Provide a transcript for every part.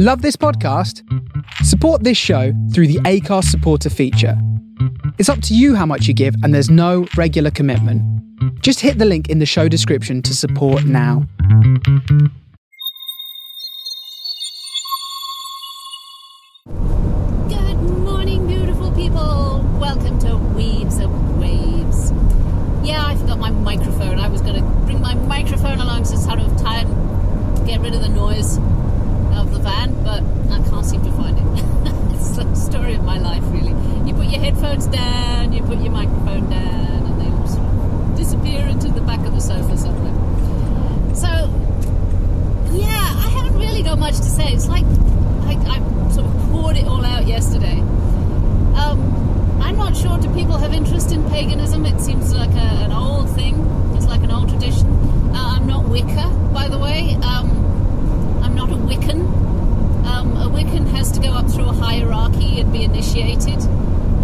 Love this podcast? Support this show through the Anchor supporter feature. It's up to you how much you give, and there's no regular commitment. Just hit the link in the show description to support now. Good morning, beautiful people. Welcome to Weaves of Waves. Yeah, I forgot my microphone. I was going to bring my microphone along to sort of and get rid of the noise van, but I can't seem to find it. it's the story of my life, really. You put your headphones down, you put your microphone down, and they sort of disappear into the back of the sofa somewhere. So, yeah, I haven't really got much to say. It's like I, I sort of poured it all out yesterday. Um, I'm not sure. Do people have interest in paganism? It seems like a, an old thing. It's like an old tradition. Uh, I'm not Wicca, by the way. Um, I'm not a Wiccan. Um, a Wiccan has to go up through a hierarchy and be initiated.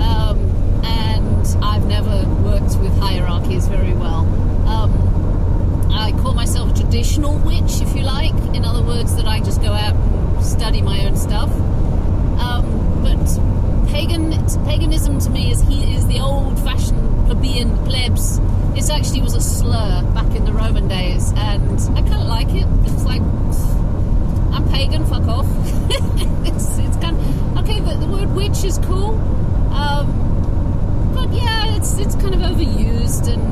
Um, and I've never worked with hierarchies very well. Um, I call myself a traditional witch, if you like. In other words, that I just go out and study my own stuff. Um, but pagan paganism to me is he is the old-fashioned plebeian plebs. It actually was a slur back in the Roman days, and I kind of like it. It's like pagan. Fuck off. it's it's kind of, okay. The, the word witch is cool, um, but yeah, it's it's kind of overused and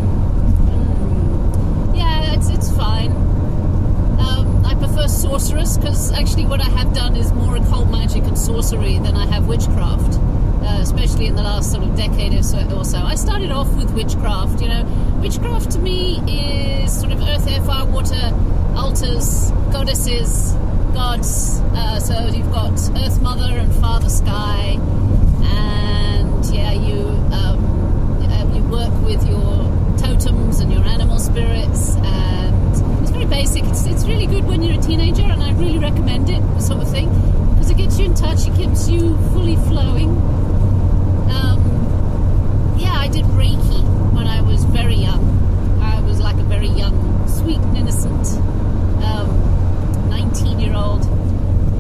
mm, yeah, it's it's fine. Um, I prefer sorceress because actually what I have done is more occult magic and sorcery than I have witchcraft, uh, especially in the last sort of decade or so, or so. I started off with witchcraft. You know, witchcraft to me is sort of earth, air, fire, water, altars, goddesses, gods. Uh, so you've got Earth Mother and Father Sky, and yeah, you um, uh, you work with your totems and your animal spirits and it's very basic it's, it's really good when you're a teenager and i really recommend it sort of thing because it gets you in touch it keeps you fully flowing um, yeah i did reiki when i was very young i was like a very young sweet innocent 19 year old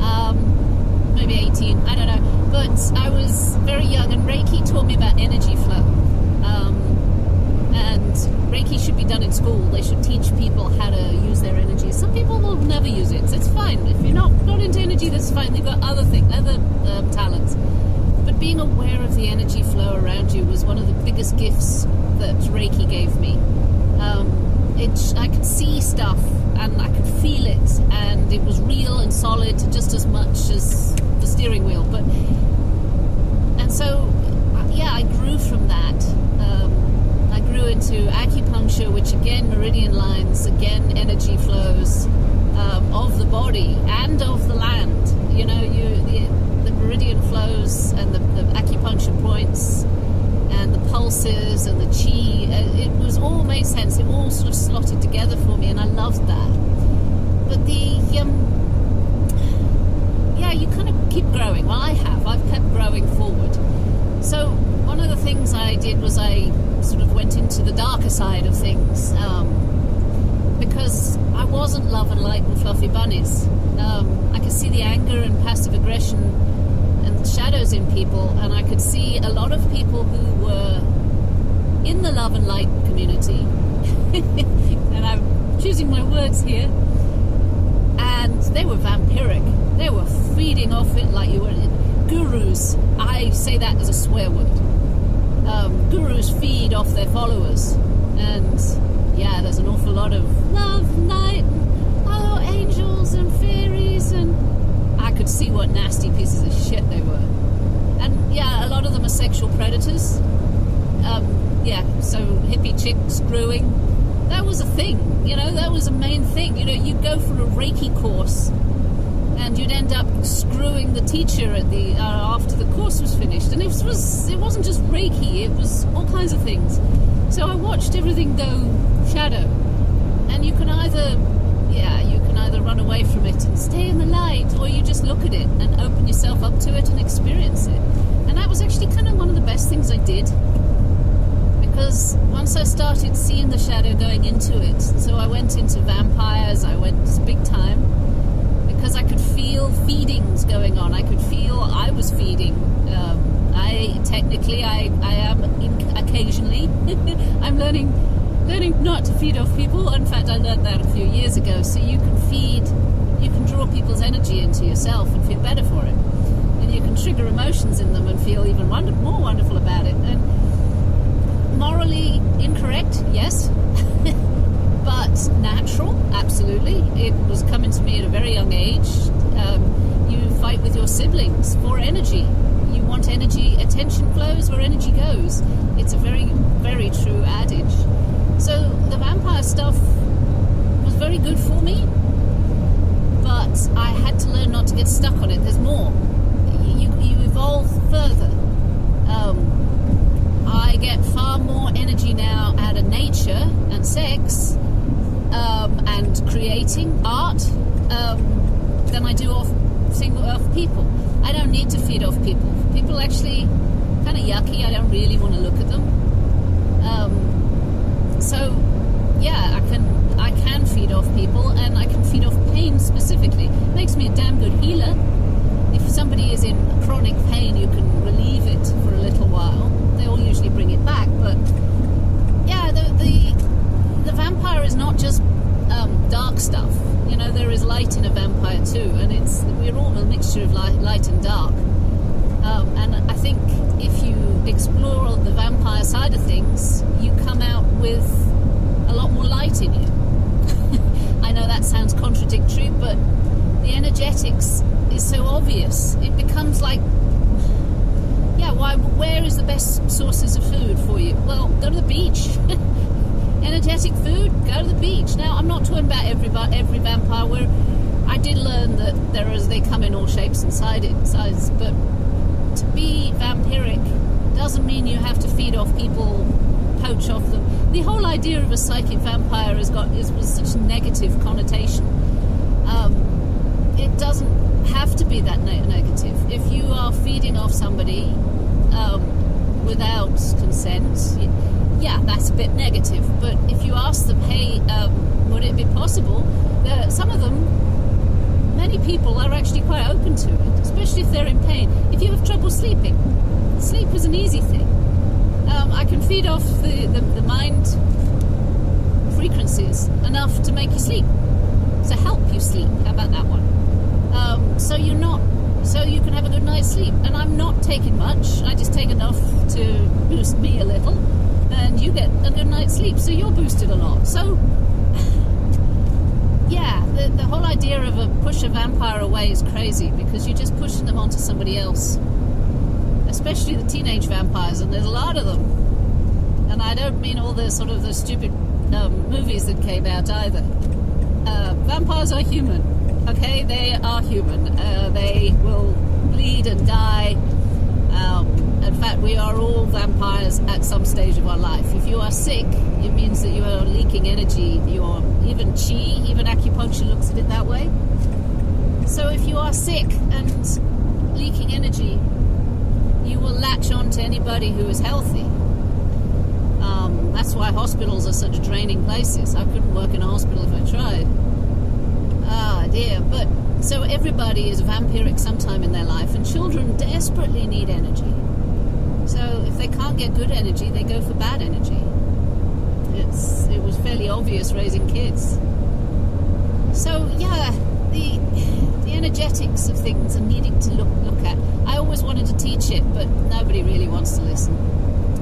um, maybe 18 i don't know but i was very young and reiki taught me about energy flow um, and Reiki should be done in school. They should teach people how to use their energy. Some people will never use it. So it's fine. If you're not not into energy, that's fine. They've got other things, other um, talents. But being aware of the energy flow around you was one of the biggest gifts that Reiki gave me. Um, it, I could see stuff and I could feel it, and it was real and solid just as much as the steering wheel. But and so, yeah, I grew from that. Um, I grew into acupuncture, which again, meridian lines, again, energy flows um, of the body and of the land. You know, you the, the meridian flows and the, the acupuncture points and the pulses and the chi. uh, It was all made sense. It all sort of slotted together for me, and I loved that. But the um, yeah, you kind of keep growing. Well, I have. I've kept growing forward. So one of the things I did was I sort of went into the darker side of things um, because I wasn't love and light and fluffy bunnies. Um, I could see the anger and passive aggression and shadows in people, and I could see a lot of people who were in the love and light community. and I'm choosing my words here. And they were vampiric. They were feeding off it like you were gurus. I say that as a swear word. Um, gurus feed off their followers, and yeah, there's an awful lot of love, light, oh, angels and fairies, and I could see what nasty pieces of shit they were. And yeah, a lot of them are sexual predators. Um, yeah, so hippie chicks screwing. That was a thing, you know, that was a main thing. You know, you'd go for a Reiki course and you'd end up screwing the teacher at the uh, after the course was finished. And it was it wasn't just Reiki; it was all kinds of things. So I watched everything go shadow, and you can either yeah you can either run away from it and stay in the light, or you just look at it and open yourself up to it and experience it. And that was actually kind of one of the best things I did because once I started seeing the shadow going into it, so I went into vampires, I went big time because I could feel feedings going on. I could feel I was feeding. Um, I technically I, I am in, occasionally. I'm learning learning not to feed off people. In fact, I learned that a few years ago. So you can feed, you can draw people's energy into yourself and feel better for it, and you can trigger emotions in them and feel even wonder, more wonderful about it. And morally incorrect, yes. but natural, absolutely. It was coming to me at a very young age. Um, you fight with your siblings for energy. You want energy, attention flows where energy goes. It's a very, very true adage. So the vampire stuff was very good for me, but I had to learn not to get stuck on it. There's more. You, you evolve further. Um, I get far more energy now out of nature and sex um, and creating art um, than I do off single off people. I don't need to feed off people. People actually kind of yucky. I don't really want to look at them. Um, so yeah, I can I can feed off people and I can feed off pain specifically. It makes me a damn good healer. If somebody is in chronic pain, you can relieve it for a little while. They all usually bring it back, but yeah, the the, the vampire is not just um, dark stuff. You know, there is light in a vampire too, and it's we're all a mixture of light, light and dark. Um, and I think if you explore the vampire side of things, you come out with a lot more light in you. I know that sounds contradictory, but the energetics is so obvious. It becomes like, yeah, why? Where is the best sources of food for you? Well, go to the beach. Energetic food, go to the beach. Now, I'm not talking about every every vampire. Where I did learn that there is they come in all shapes and sizes, but to be vampiric doesn't mean you have to feed off people, poach off them. The whole idea of a psychic vampire has got is was such a negative connotation. Um, it doesn't have to be that ne- negative. If you are feeding off somebody um, without consent, yeah, that's a bit negative. But if you ask them, hey, um, would it be possible? There, some of them, many people are actually quite open to it, especially if they're in pain. If you have trouble sleeping, sleep is an easy thing. Um, I can feed off the, the, the mind frequencies enough to make you sleep, to help you sleep. How about that one? Um, so you're not, so you can have a good night's sleep. And I'm not taking much. I just take enough to boost me a little, and you get a good night's sleep. So you're boosted a lot. So yeah, the, the whole idea of a push a vampire away is crazy because you're just pushing them onto somebody else. Especially the teenage vampires, and there's a lot of them. And I don't mean all the sort of the stupid um, movies that came out either. Uh, vampires are human, okay? They are human. Uh, they will bleed and die. Um, in fact, we are all vampires at some stage of our life. If you are sick, it means that you are leaking energy. You are even chi, even acupuncture looks at it that way. So if you are sick and leaking energy, you will latch on to anybody who is healthy. Um, that's why hospitals are such draining places. I couldn't work in a hospital if I tried. Ah, dear. But so everybody is vampiric sometime in their life, and children desperately need energy. So if they can't get good energy, they go for bad energy. It's it was fairly obvious raising kids. So yeah, the the energetics of things and needing to look look at. I always wanted to teach it, but nobody really wants to listen.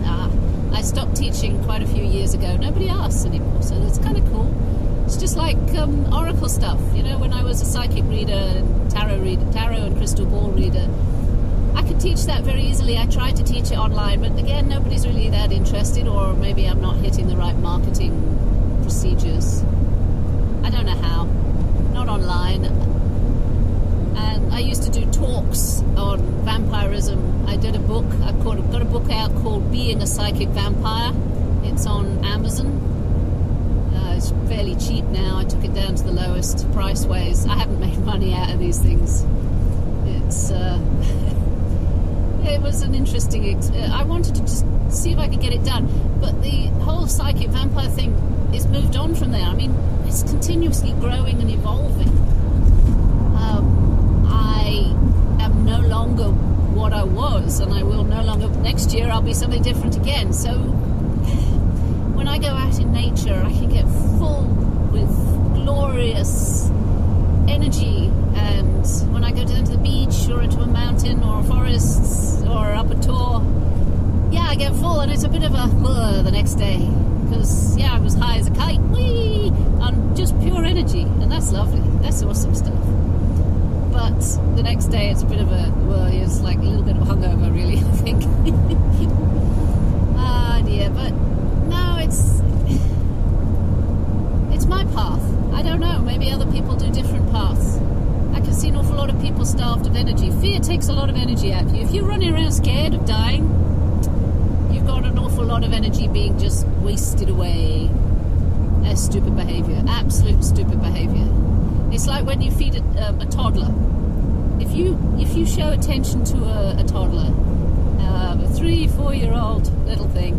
Ah, I stopped teaching quite a few years ago. Nobody asks anymore, so that's kind of cool. It's just like um, oracle stuff, you know. When I was a psychic reader and tarot reader, tarot and crystal ball reader, I could teach that very easily. I tried to teach it online, but again, nobody's really that interested, or maybe I'm not hitting the right marketing procedures. I don't know how. Not online. And I used to do talks on vampirism. I did a book. I've got a book out called Being a Psychic Vampire. It's on Amazon. Uh, it's fairly cheap now. I took it down to the lowest price ways. I haven't made money out of these things. It's. Uh, it was an interesting. Ex- uh, I wanted to just see if I could get it done, but the whole psychic vampire thing is moved on from there. I mean, it's continuously growing and evolving. Um, I am no longer what I was, and I will no longer. Next year, I'll be something different again. So, when I go out in nature, I can get full with glorious energy. And when I go down to the beach or into a mountain or And it's a bit of a uh, the next day because yeah, I was high as a kite, wee, on just pure energy, and that's lovely. That's awesome stuff. But the next day, it's a bit of a well, it's like a little bit of hungover, really. I think. ah dear, but no, it's it's my path. I don't know. Maybe other people do different paths. I can see an awful lot of people starved of energy. Fear takes a lot of energy out of you. If you're running around scared of dying, you've got an awful lot of energy being just wasted away as stupid behavior. Absolute stupid behavior. It's like when you feed a, um, a toddler. If you if you show attention to a, a toddler, um, a three, four year old little thing,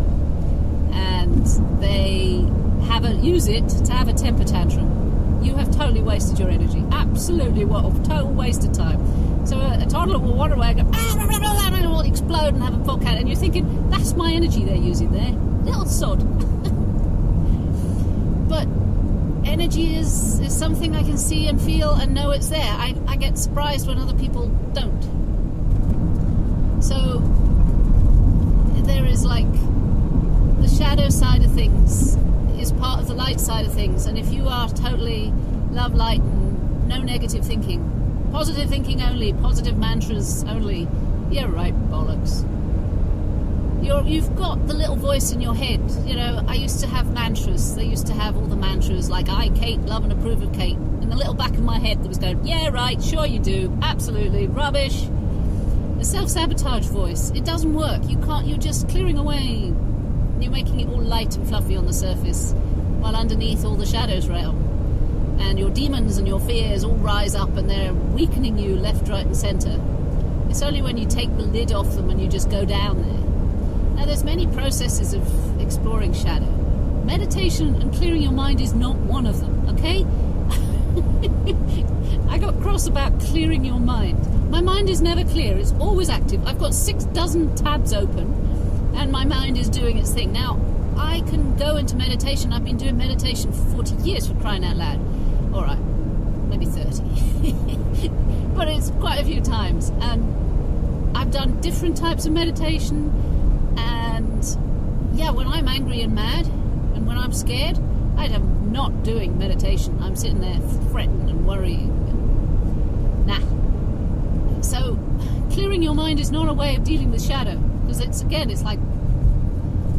and they have a use it to have a temper tantrum, you have totally wasted your energy. Absolutely, what a total waste of time. So a, a toddler will wander away and go, ah, blah, blah, blah, and will explode and have a volcano, and you're thinking that's my energy they're using there, little sod. but energy is, is something I can see and feel and know it's there. I, I get surprised when other people don't. So there is like the shadow side of things is part of the light side of things, and if you are totally love, light, and no negative thinking, positive thinking only, positive mantras only, you're right, bollocks. You're, you've got the little voice in your head. You know, I used to have mantras. They used to have all the mantras like I, Kate, love and approve of Kate. In the little back of my head that was going, yeah, right, sure you do, absolutely, rubbish. The self sabotage voice, it doesn't work. You can't, you're just clearing away. You're making it all light and fluffy on the surface, while underneath all the shadows rail. And your demons and your fears all rise up and they're weakening you left, right, and centre. It's only when you take the lid off them and you just go down there now, there's many processes of exploring shadow. Meditation and clearing your mind is not one of them, okay? I got cross about clearing your mind. My mind is never clear, it's always active. I've got six dozen tabs open, and my mind is doing its thing. Now, I can go into meditation. I've been doing meditation for 40 years for crying out loud. All right, maybe 30. but it's quite a few times. And I've done different types of meditation and yeah, when I'm angry and mad, and when I'm scared, I am not doing meditation. I'm sitting there fretting and worrying. Nah. So, clearing your mind is not a way of dealing with shadow. Because it's, again, it's like,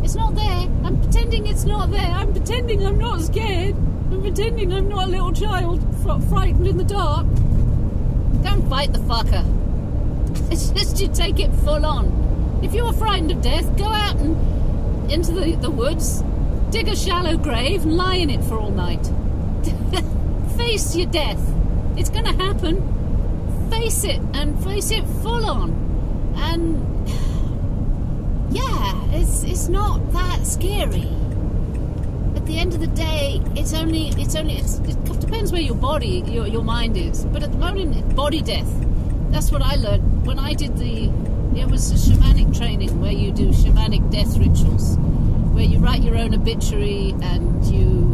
it's not there. I'm pretending it's not there. I'm pretending I'm not scared. I'm pretending I'm not a little child frightened in the dark. Don't fight the fucker. It's just you take it full on. If you're frightened of death, go out and into the, the woods, dig a shallow grave, and lie in it for all night. face your death. It's going to happen. Face it and face it full on. And yeah, it's it's not that scary. At the end of the day, it's only it's only it's, it depends where your body your your mind is. But at the moment, body death. That's what I learned when I did the it was a shamanic training where you do shamanic death rituals, where you write your own obituary and you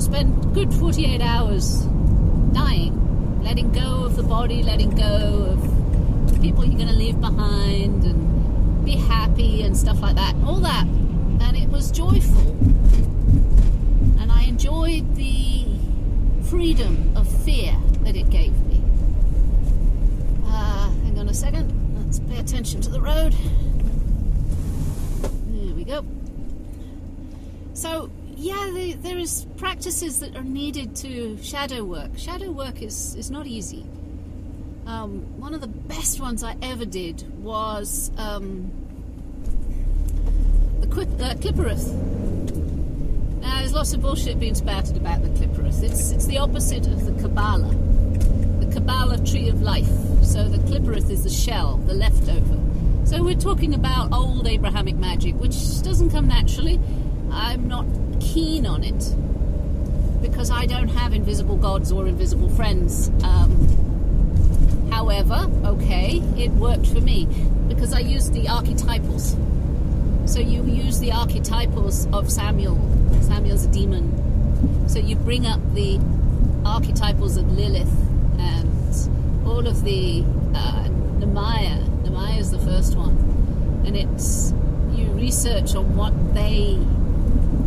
spend good 48 hours dying, letting go of the body, letting go of the people you're going to leave behind, and be happy and stuff like that. All that. And it was joyful. And I enjoyed the freedom of fear that it gave me. Uh, hang on a second. Let's pay attention to the road. There we go. So, yeah, the, there is practices that are needed to shadow work. Shadow work is, is not easy. Um, one of the best ones I ever did was um, the Qu- uh. Now, there's lots of bullshit being spouted about the Qlipperath. It's, it's the opposite of the Kabbalah. Kabbalah tree of life so the Qlipperath is the shell, the leftover. So we're talking about old Abrahamic magic, which doesn't come naturally. I'm not keen on it because I don't have invisible gods or invisible friends. Um, however, okay, it worked for me. because I used the archetypals. So you use the archetypals of Samael. Samael's a demon. So you bring up the archetypals of Lilith and all of the uh, Nehemiah. Nehemiah is the first one, and it's you research on what they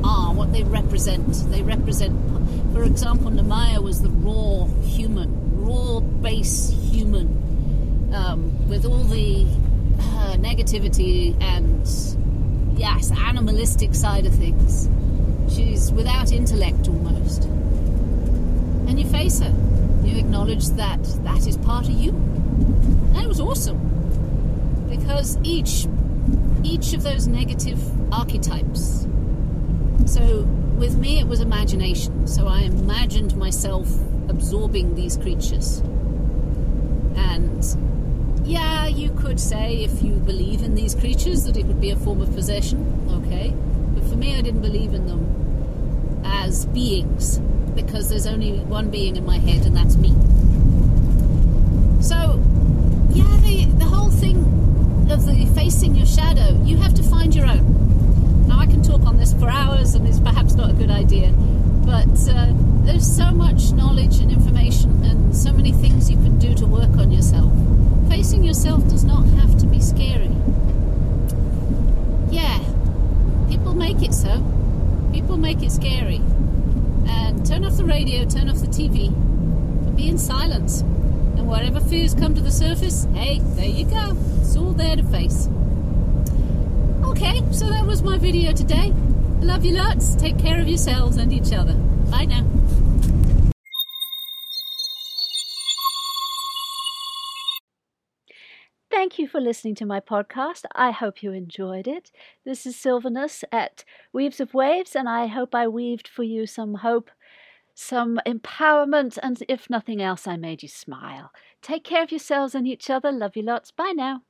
are, what they represent. They represent, for example, Nehemiah was the raw human, raw base human, um, with all the uh, negativity and yes, animalistic side of things. She's without intellect almost. And you face her. You acknowledge that that is part of you. And it was awesome. Because each each of those negative archetypes. So with me it was imagination. So I imagined myself absorbing these creatures. And yeah, you could say if you believe in these creatures that it would be a form of possession, okay? But for me, I didn't believe in them as beings because there's only one being in my head, and that's me. So, yeah, the, the whole thing of the facing your shadow, you have to find your own. Now, I can talk on this for hours, and it's perhaps not a good idea, but uh, there's so much knowledge and information, and so many things you can do to work on yourself facing yourself does not have to be scary. Yeah, people make it so. People make it scary. And turn off the radio, turn off the TV, be in silence. And whatever fears come to the surface, hey, there you go. It's all there to face. Okay, so that was my video today. Love you lots. Take care of yourselves and each other. Bye now. Thank you for listening to my podcast. I hope you enjoyed it. This is Sylvanus at Weaves of Waves, and I hope I weaved for you some hope, some empowerment, and if nothing else, I made you smile. Take care of yourselves and each other. Love you lots. Bye now.